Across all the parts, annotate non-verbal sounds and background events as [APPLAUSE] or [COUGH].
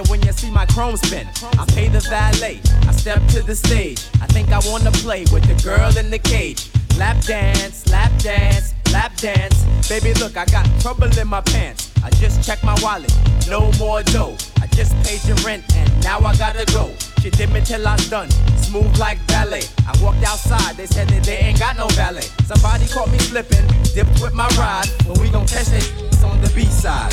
When you see my chrome spin. I pay the valet, I step to the stage. I think I wanna play with the girl in the cage. Lap dance, lap dance, lap dance. Baby, look, I got trouble in my pants. I just checked my wallet, no more dough. I just paid your rent and now I gotta go. She did me till I'm done, smooth like ballet. I walked outside, they said that they ain't got no valet. Somebody caught me slipping, dipped with my ride, but we gon' catch it it's on the B side.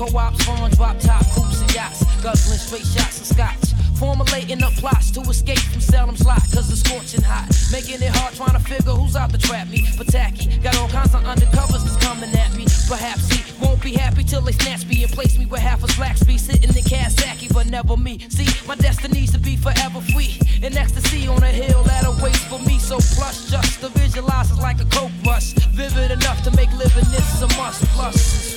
Co-ops, farm drop top, coops and yachts, guzzling straight shots of scotch. Formulating up plots to escape from Salem's lot, cause it's scorching hot. Making it hard trying to figure who's out to trap me. But tacky, got all kinds of undercovers that's coming at me. Perhaps he won't be happy till they snatch me and place me with half a slacks speed, sitting in Kawasaki, but never me. See, my destiny's to be forever free. In ecstasy on a hill that awaits for me. So plus, just to visualize is like a coke rush. Vivid enough to make living this a must. Plus,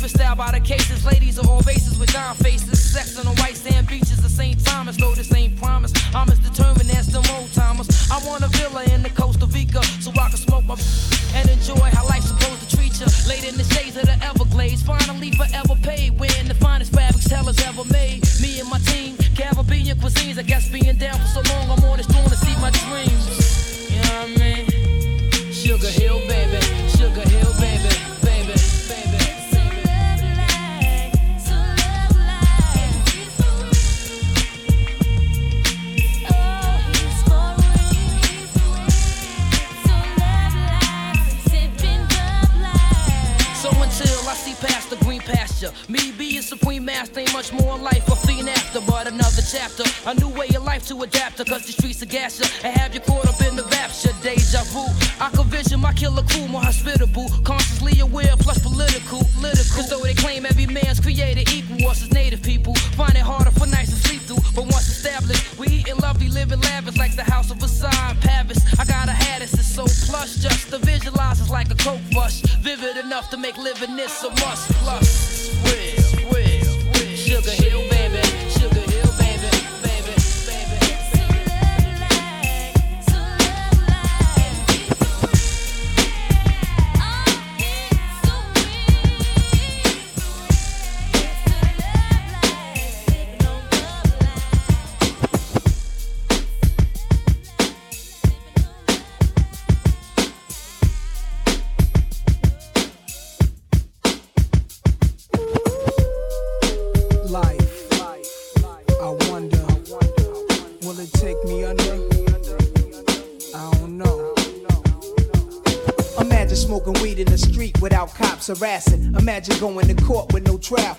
Out by the cases. Ladies of all races with dime faces. Sex on the white sand beaches of St. Thomas. Though this ain't promise. I'm as determined as the old timers. I want a villa in the Costa Rica so I can smoke my [LAUGHS] and enjoy how life's supposed to treat you. Laid in the shades of the Everglades. Finally forever paid. Wearing the finest fabrics tellers ever made. Me and my team. Caribbean cuisines. I guess being down for so long, I'm on this to see my dreams. Green pasture, me being supreme master ain't much more life a fiend after, but another chapter, a new way of life to adapt to, cause the streets are gas and have you caught up in the rapture, deja vu. I could vision my killer crew more hospitable, consciously aware plus political, political. Cause though they claim every man's created equal, us as native people find it harder for nights to sleep through, but once established, we eating lovely, living lavish like the house of Versailles, Paris. I gotta have this, it's so plush, just to visualize it's like a coke rush, vivid enough to make living this a must. Plus, Imagine going to court with no trial.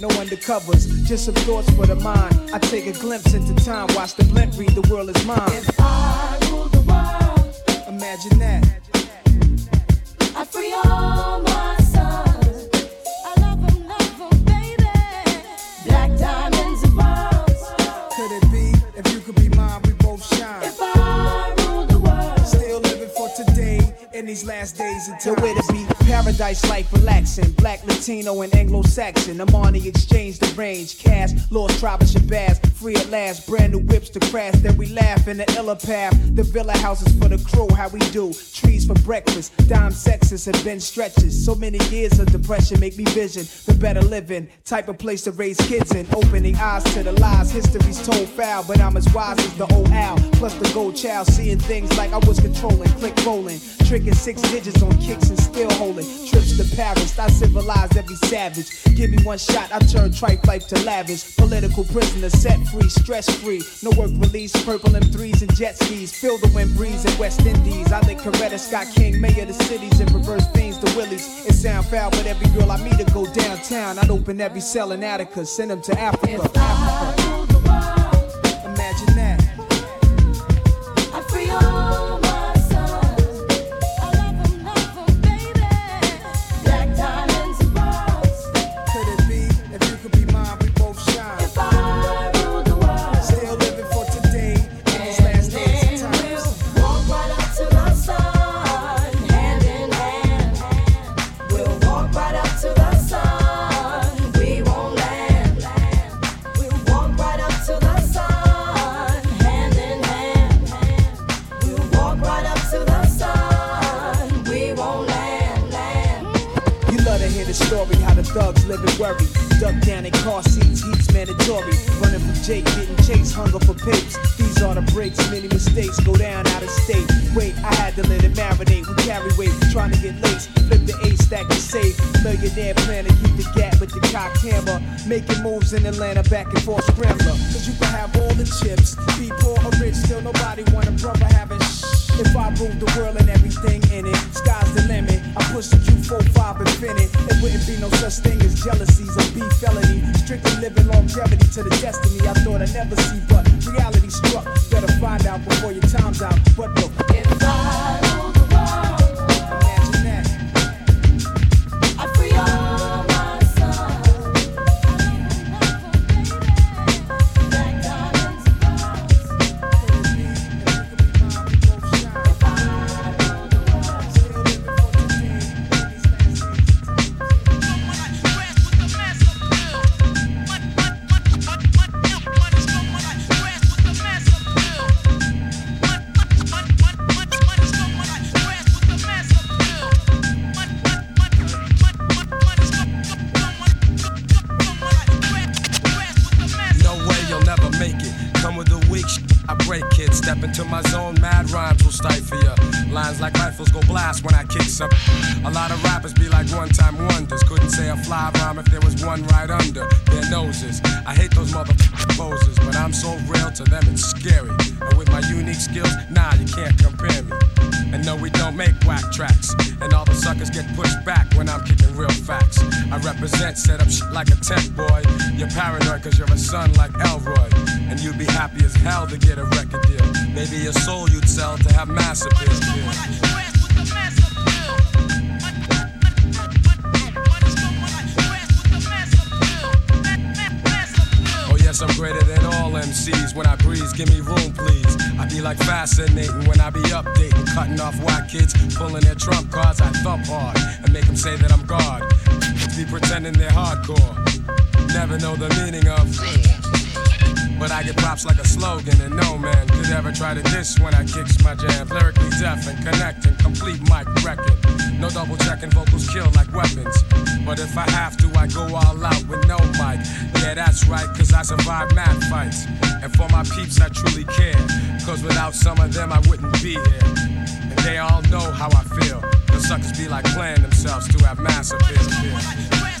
no undercovers. Just some thoughts for the mind. I take a glimpse into time, watch the blimp read, the world is mine. If I rule the world, imagine that. I free all my sons. I love them, love them, baby. Black diamonds and pearls. Could it be if you could be mine, we both shine? If I rule the world, Still living for today in these last days until where to be. Paradise life relaxing. Black, Latino, and Anglo Saxon. I'm on the exchange, the range. Cash, lost tribe of Shabazz. Free at last. Brand new whips to crash. Then we laugh in the illa path. The villa houses for the crew, how we do. Trees for breakfast. Dime sexes have been stretches. So many years of depression make me vision the better living. Type of place to raise kids in. Opening eyes to the lies. History's told foul, but I'm as wise as the old owl. Plus the gold child. Seeing things like I was controlling. Click rolling. Tricking six digits on kicks and still holding. Trips to Paris, I civilized every savage. Give me one shot, I turn tripe life to lavish. Political prisoner, set free, stress free. No work release, purple M3s and jet skis. Feel the wind breeze in West Indies. I think Coretta Scott King, mayor of the cities, and reverse fiends to Willies. It sound foul, but every girl I meet to go downtown. I'd open every cell in Attica, send them to Africa. if I rule the world, Imagine that. Worry. Duck down in car seats, heat's mandatory. Running from Jake, getting chased, hunger for papes. These are the breaks, many mistakes go down out of state. Wait, I had to let it marinate. We carry weight, trying to get laced. Flip the A stack and save. Millionaire plan to keep the gap with the cocked hammer. Making moves in Atlanta, back and forth scrambler. Cause you can have all the chips. Be poor or rich, still nobody want a brother having. If I ruled the world and everything in it, sky's the limit. I push the Q45 Infiniti. It wouldn't be no such thing as jealousies or beef felony. Strictly living longevity to the destiny I thought I'd never see, but reality struck. Better find out before your time's out. But look, If I me room, please. I be like fascinating when I be updating, cutting off white kids, pulling their trump cards. I thump hard and make them say that I'm God. Be pretending they're hardcore. Never know the meaning of. But I get props like a slogan, and no man could ever try to diss when I kicks my jam. Lyrically deaf and connecting, complete mic wrecking. No double checking, vocals kill like weapons. But if I have to, I go all out with no mic. Yeah, that's right, cause I survive mad fights. And for my peeps, I truly care. Cause without some of them, I wouldn't be here. And they all know how I feel. The suckers be like playing themselves to have massive appeal.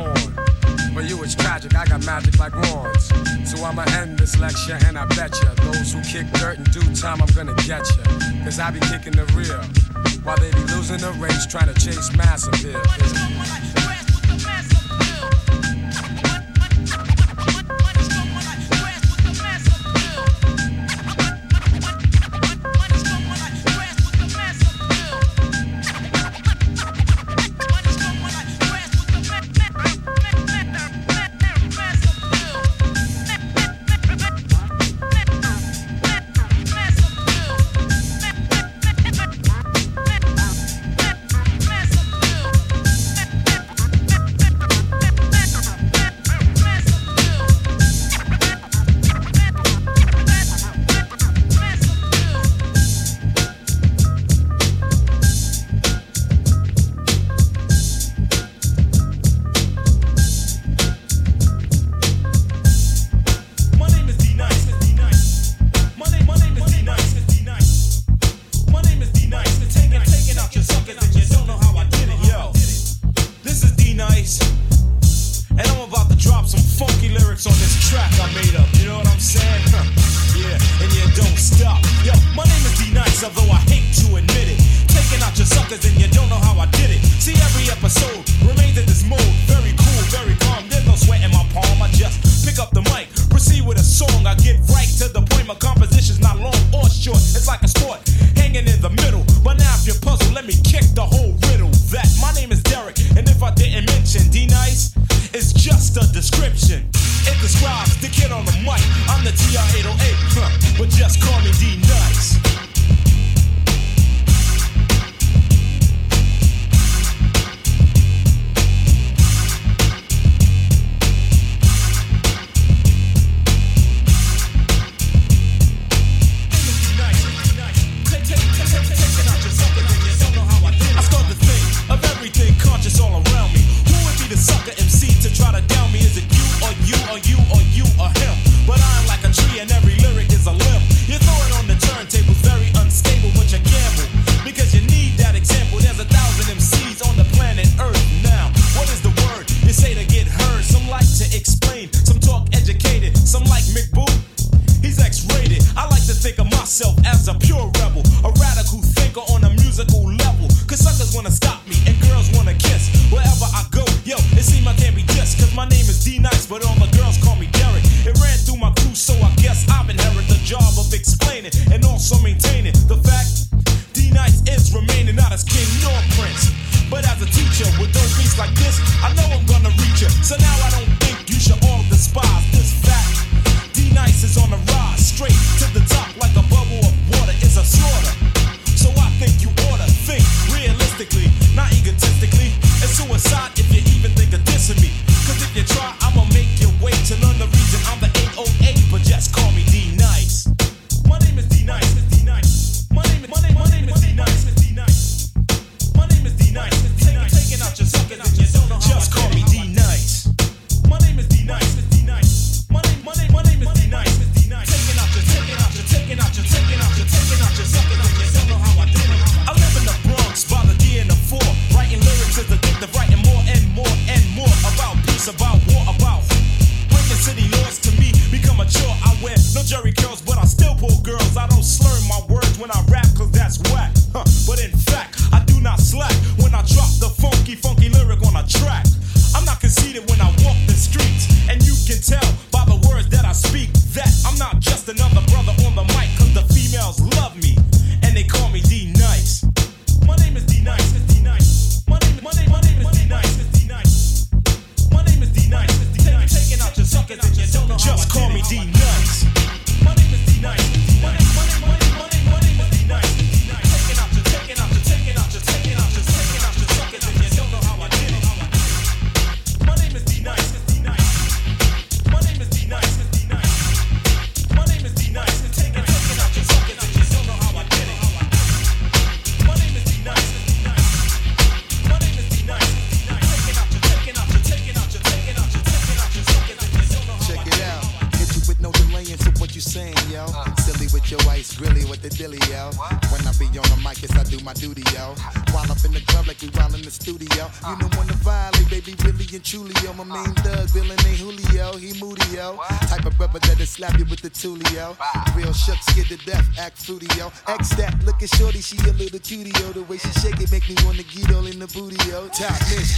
For you it's tragic, I got magic like wands. So I'ma end this lecture and I bet ya those who kick dirt in due time, I'm gonna get ya. Cause I be kicking the real. While they be losing the race trying to chase mass appeal.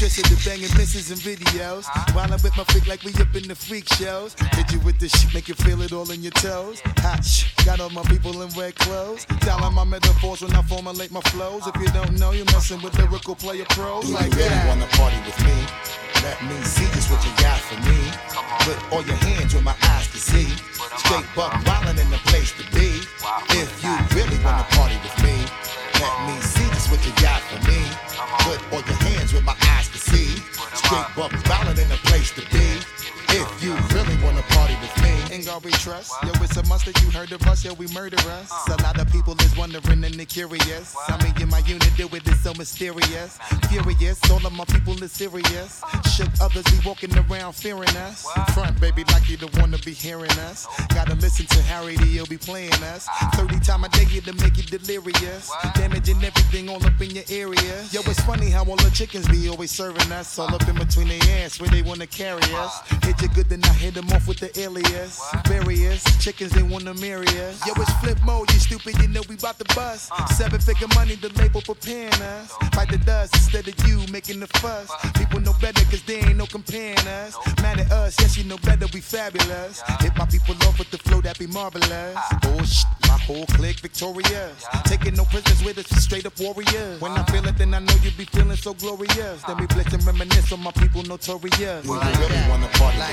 Of the banging misses and videos. While I'm with my freak like we up in the freak shows. Hit you with this shit, make you feel it all in your toes. Hot shh, got all my people in red clothes. Telling my metaphors when I formulate my flows. If you don't know, you're messing with lyrical player pros like you really wanna party with me? Let me see just what you got for me. Put all your hands where my eyes can see. Straight buck wildin' in the place to be. If you really wanna party with me, let me see just what you got for me. Put all your hands where my eyes can see. Straight buck wildin' in the place to be. If you really wanna party with me, In God we trust. Yo, it's a must that you heard of us. Yo, we murder us. A lot of people is wondering and they curious. I mean, in my unit do it is so mysterious. Furious, all of my people is serious. Shook others be walking around fearing us. Front, baby, like you don't wanna be hearing us. Gotta listen to Harry, he'll be playing us. 30 time a day to make you delirious. Damaging everything all up in your area. Yo, it's funny how all the chickens be always serving us. All up in between their ass where they wanna carry us. Hit you good, then I hit them off with the alias. Various chickens, they wanna marry us. Yo, it's Flipmode, you stupid, you know we bout to bust. Seven figure money, the label preparing us. Fight the dust instead of you making the fuss. People know better, cause they ain't no comparing us. Mad at us, yes, you know better, we fabulous. Hit my people off with the flow, that be marvelous. Oh, shit, my whole clique victorious. Taking no prisoners with us, straight up warriors. When I feel it, then I know you be feeling so glorious. Then we blitz and reminisce on my people notorious. do you really wanna party Like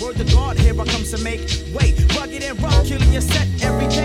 Word to God, here I come to make way. Rugged and rough, killing your set every day.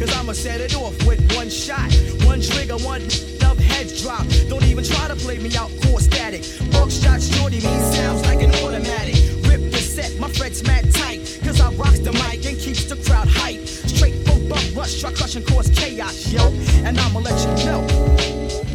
Cause I'ma set it off with one shot, one trigger, one dub heads drop. Don't even try to play me out, core static. Bug shots, shorty means sounds like an automatic. Rip the set, my fret's mad tight. Cause I rocks the mic and keeps the crowd hype. Straight for bump rush, truck crushing cause chaos, yo. And I'ma let you know.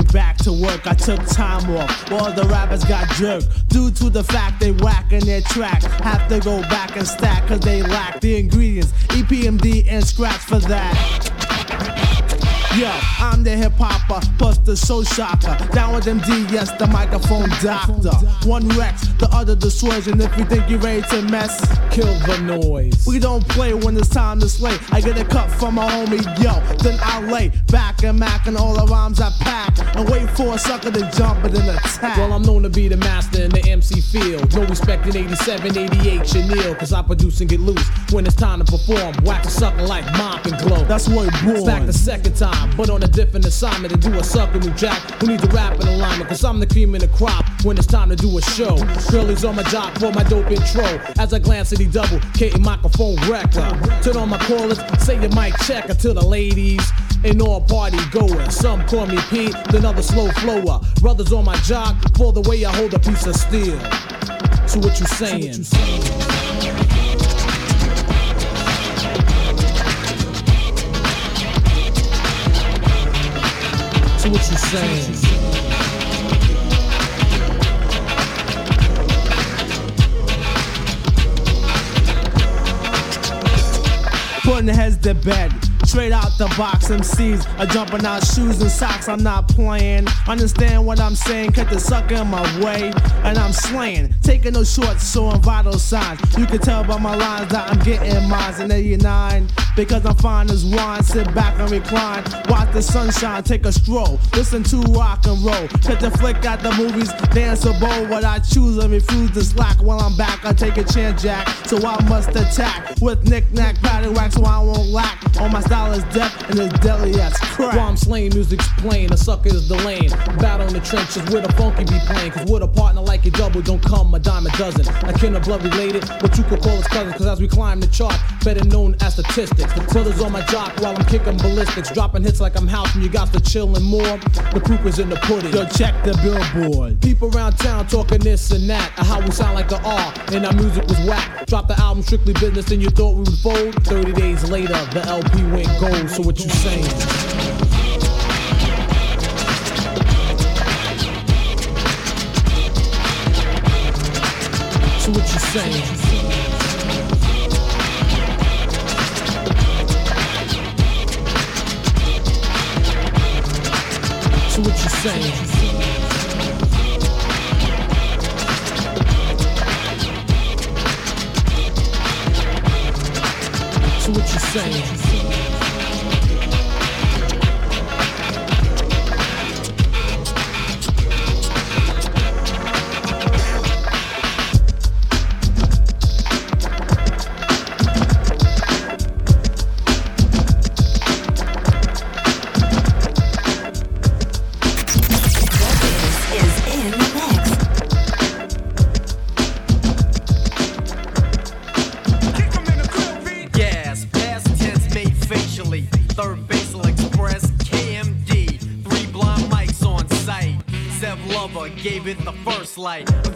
Back to work. I took time off, All the rappers got jerked. Due to the fact they whacking their track. Have to go back and stack, cause they lack the ingredients. EPMD and scratch for that. Yo, I'm the hip hopper, plus the soul shocker. Down with MD, yes, the microphone doctor. One Rex, the other destroys, and if you think you're ready to mess, kill the noise. We don't play when it's time to slay. I get a cut from my homie, yo, then I lay back and mac and all the rhymes I pack and wait for a sucker to jump and then attack. Well, I'm known to be the master in the MC field. No respect in 87, 88, Chanel, cause I produce and get loose when it's time to perform. Whack a sucker like Mop and Glo. That's what it born. Back the second time but on a different assignment to do a sucker new jack who needs a rap in alignment. Cause I'm the cream in the crop when it's time to do a show. Girlies on my jock for my dope intro. As I glance at the double, K microphone wrecker. Turn on my callers, say your mic checker to the ladies. And all party goers. Some call me Pete, then other slow flower. Brothers on my jock for the way I hold a piece of steel. So what you saying? So what you saying? Putting heads to bed. Straight out the box, MCs are jumping out shoes and socks. I'm not playing. Understand what I'm saying? Cut the sucker in my way, and I'm slaying. Taking no shorts, showing vital signs. You can tell by my lines that I'm getting mines in 89. Because I'm fine as wine. Sit back and recline. Watch the sunshine, take a stroll. Listen to rock and roll. Cut the flick at the movies, dance a bowl. What I choose and refuse to slack. While I'm back, I take a chance, Jack. So I must attack with knick-knack, padded wax, so I won't lack. On my style is death and it's deadly as crack. While I'm slaying, music's plain, a sucker is the lane. Battle in the trenches where the funky be playing. Cause with a partner like your double, don't come a dime a dozen. I kin of blood related, but you could call us cousins. Cause as we climb the chart, better known as statistics. Brothers on my jock while I'm kicking ballistics. Dropping hits like I'm house and you got to chillin' more. The proof is in the pudding. Yo, check the billboard. People around town talking this and that. How we sound like the R and our music was whack. Drop the album strictly business and you thought we would fold. 30 days later, the LP went gold. So what you saying? So what you saying? Saying? So what you saying?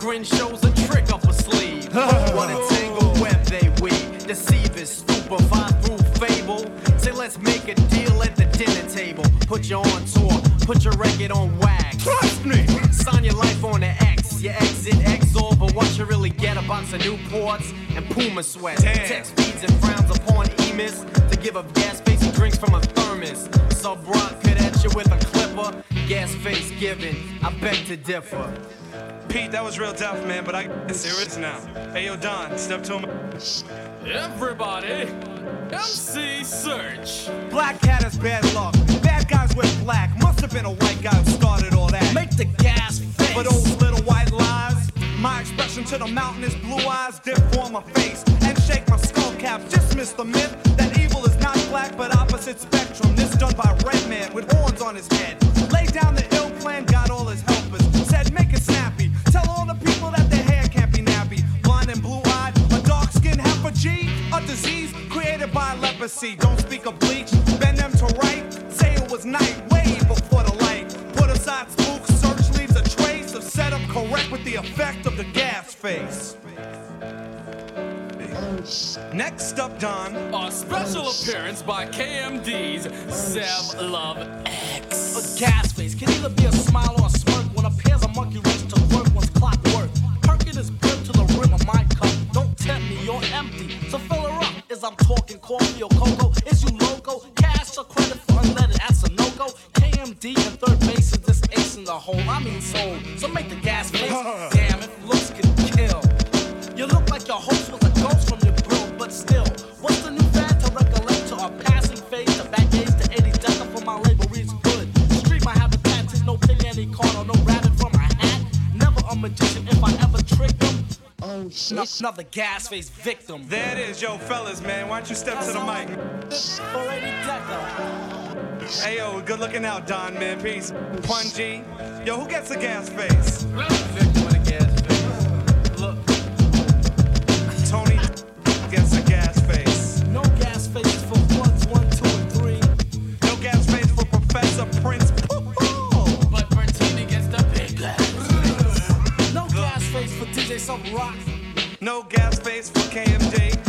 Grin shows I it's serious now. Hey, yo, Don, step to him. Everybody, MC Serch. Black cat has bad luck. Bad guys with black. Must have been a white guy who started all that. Make the gas face. For those little white lies, my expression to the mountain is blue eyes dip for my face and shake my skull cap. Dismiss the myth that evil is not black but opposite spectrum. This done by red man with horns on his head. Lay down the ill plan, got all his helpers. Said make it snappy. Disease created by leprosy. Don't speak of bleach, bend them to right. Say it was night, way before the light. Put aside spooks, search leaves a trace of setup correct with the effect of the gas face. Next up, Don. A special appearance by KMD's Zev Love X. A gas face can either be a smile or a smirk when a pair's a monkey wrench to work one's clockwork. Perking is brim to the rim of my cup. Don't tempt me, you're empty. So I'm talking coffee or cocoa. Is you loco? Cash or credit for unleaded? That's a no go. KMD and 3rd Bass is this ace in the hole. I mean soul. So make the gas face. Another gas face victim. There it is, yo, fellas, man. Why don't you step to the mic? For 80 decker. Hey, yo, good looking out, Don, man. Peace. Pun G. Yo, who gets a gas face? Tony gets a gas face. No gas faces for ones, one, two, and three. No gas face for Professor Prince. But Bertini gets the big glass. [LAUGHS] No gas face for DJ Sub Rock. No gas face for KMD.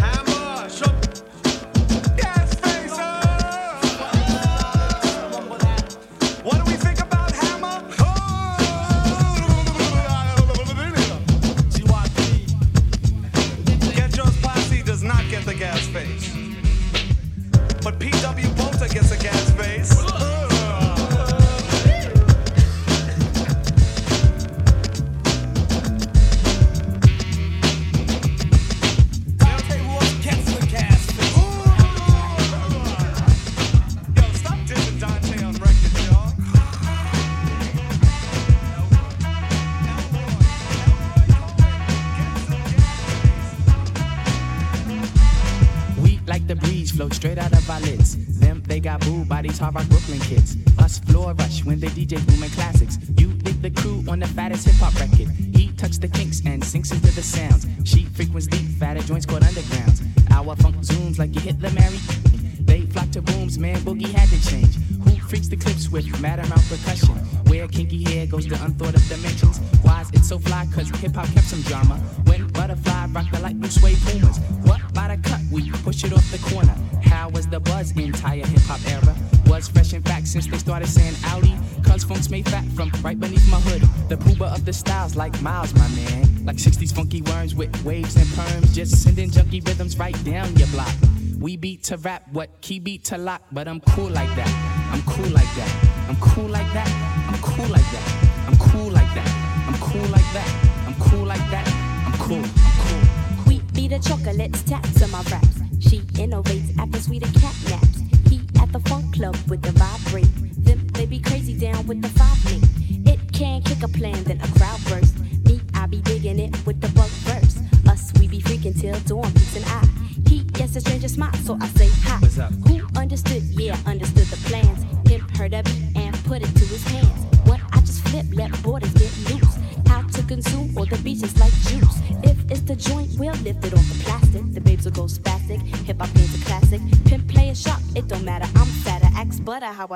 To rap, what key beat to lock, but I'm cool like that. I'm cool like that. I'm cool like that. I'm cool like that. I'm cool like that. I'm cool like that. I'm cool like that. I'm cool. I'm cool. Wheat be the chocolates, taps on my raps. She innovates after sweeter cat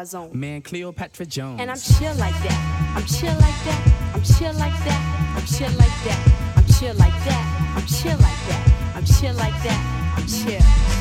I zone. Man, Cleopatra Jones. And I'm chill like that. I'm chill like that. I'm chill like that. I'm chill like that. I'm chill like that. I'm chill like that. I'm chill like that. I'm chill.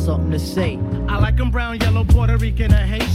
something to say. I like them brown, yellow, Puerto Rican, and Haitian.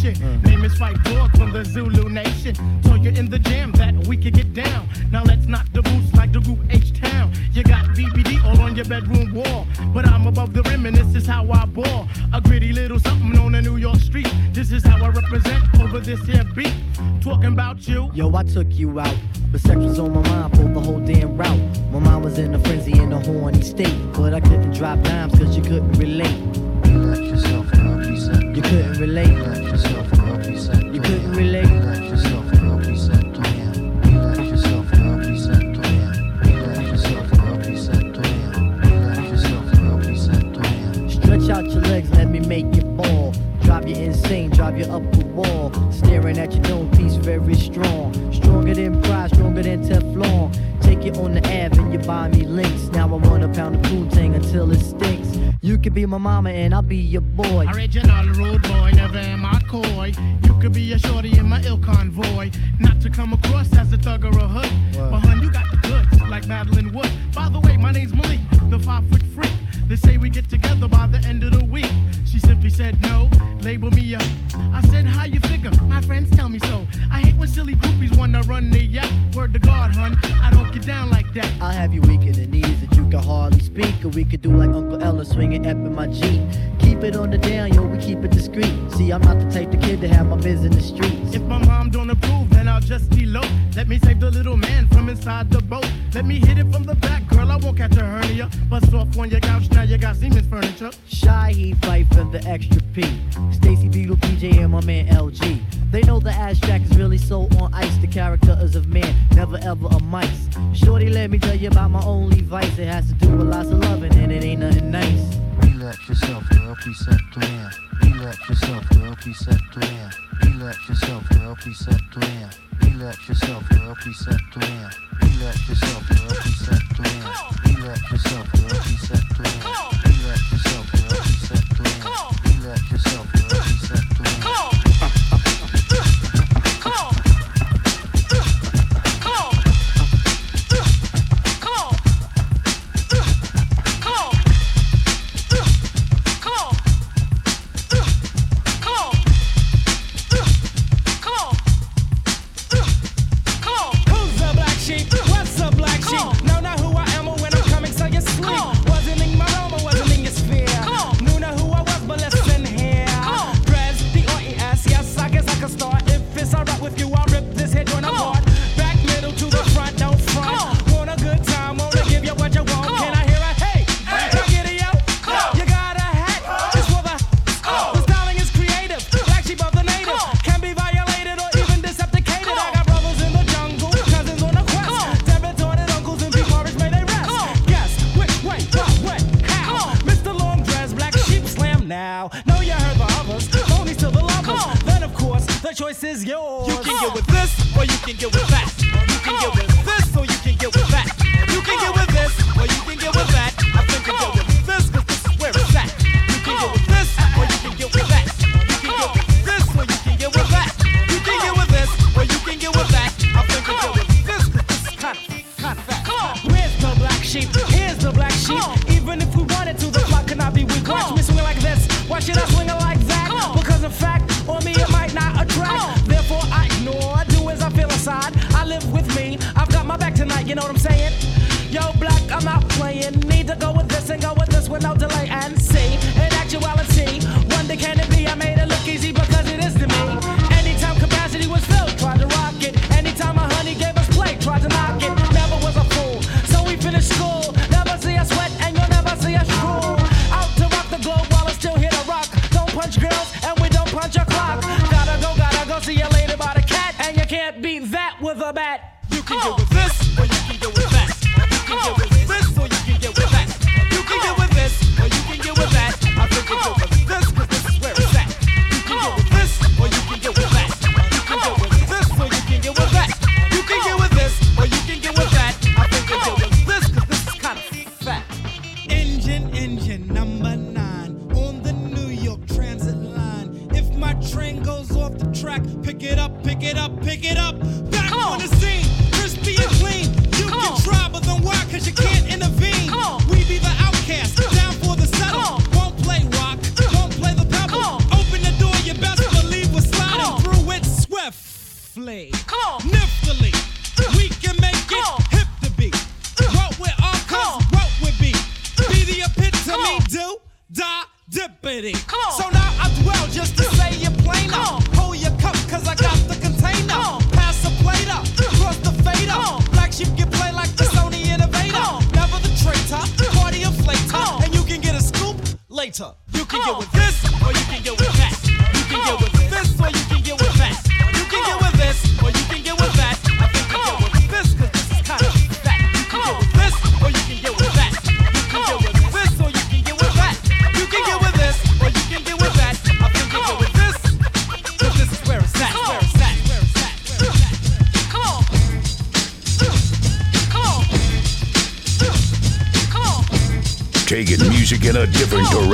man, I'll be your boy. Original rule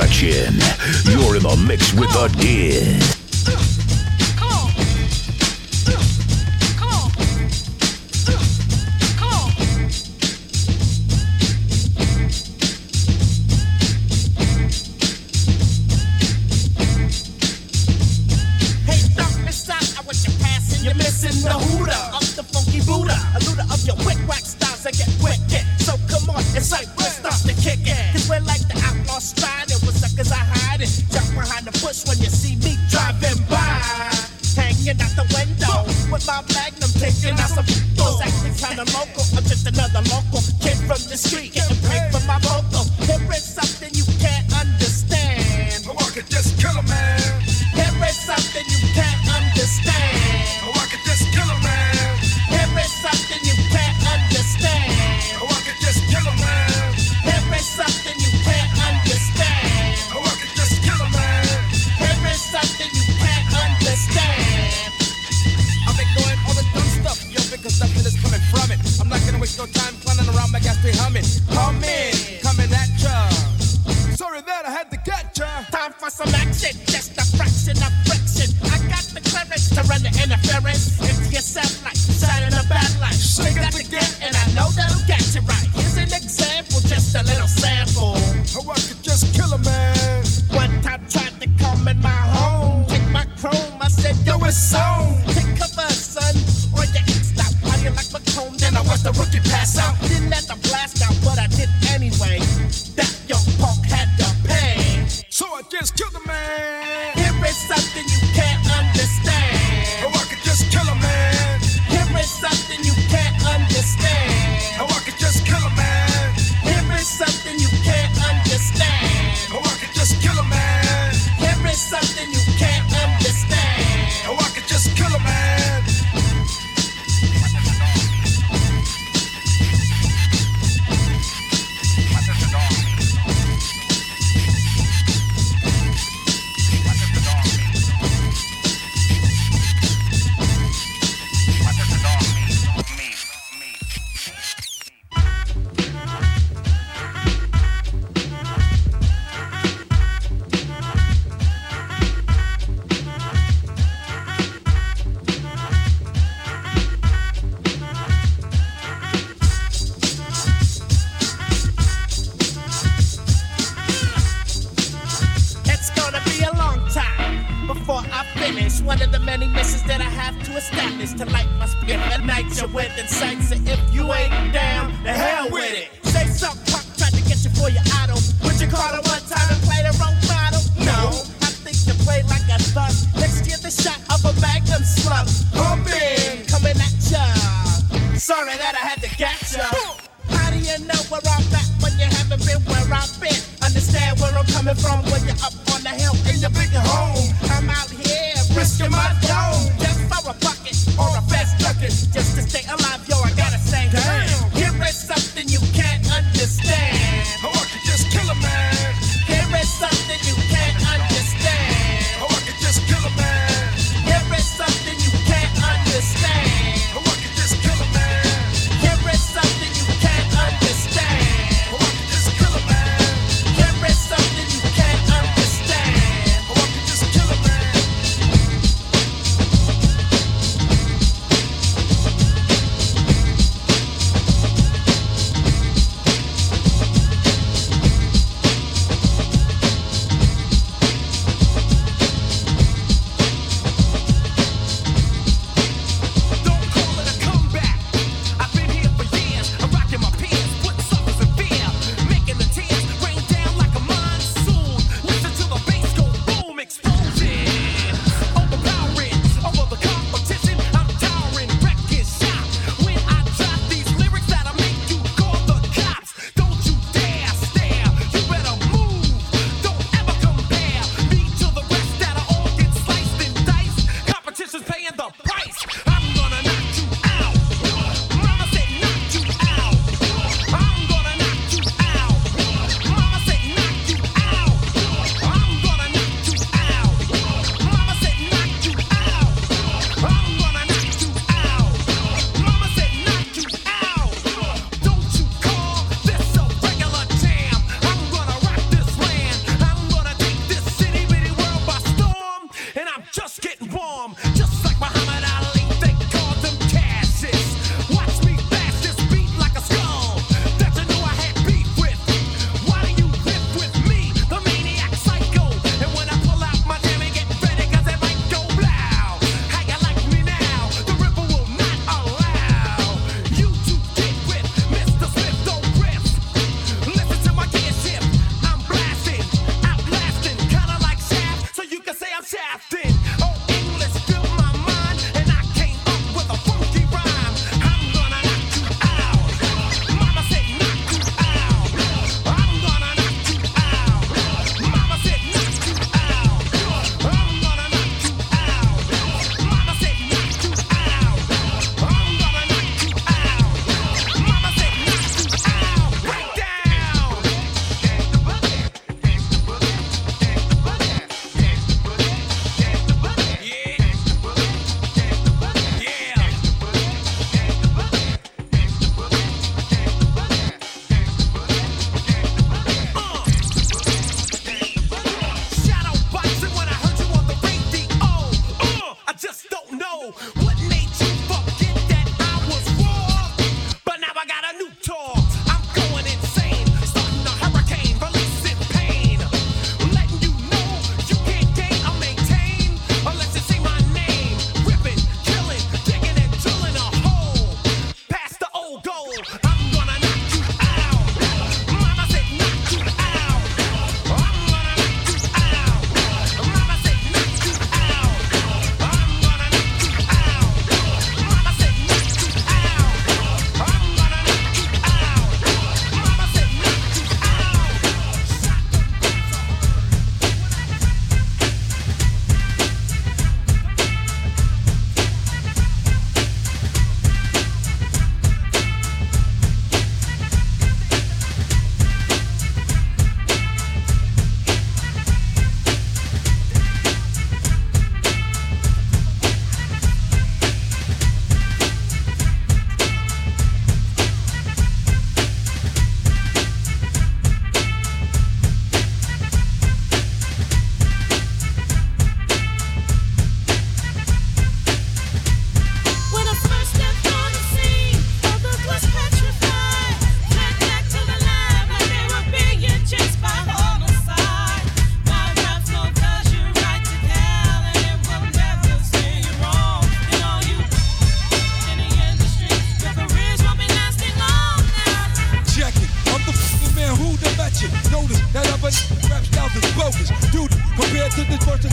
direction. You're in the mix with the dead. You're missing the Huda of the funky Buddha, a looter of your wit.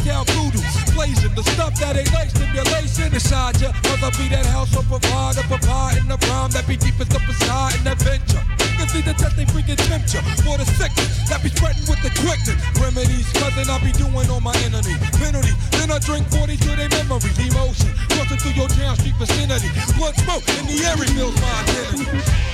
down voodoo, blazing the stuff that ain't like stimulation inside ya. Whether be that house or provider, providing the rhyme that be deepest up inside an adventure. You can see the test they freaking temperature for the sickness that be threatened with the quickness. Remedies, cousin, I be doing on my enemy. Penalty, then I drink 40 to their memories. Emotion, crossing through your town street vicinity. Blood smoke in the air reveals my identity.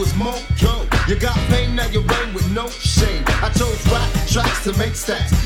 was Mojo. You got pain, now you reign with no shame. I chose rock tracks to make stacks.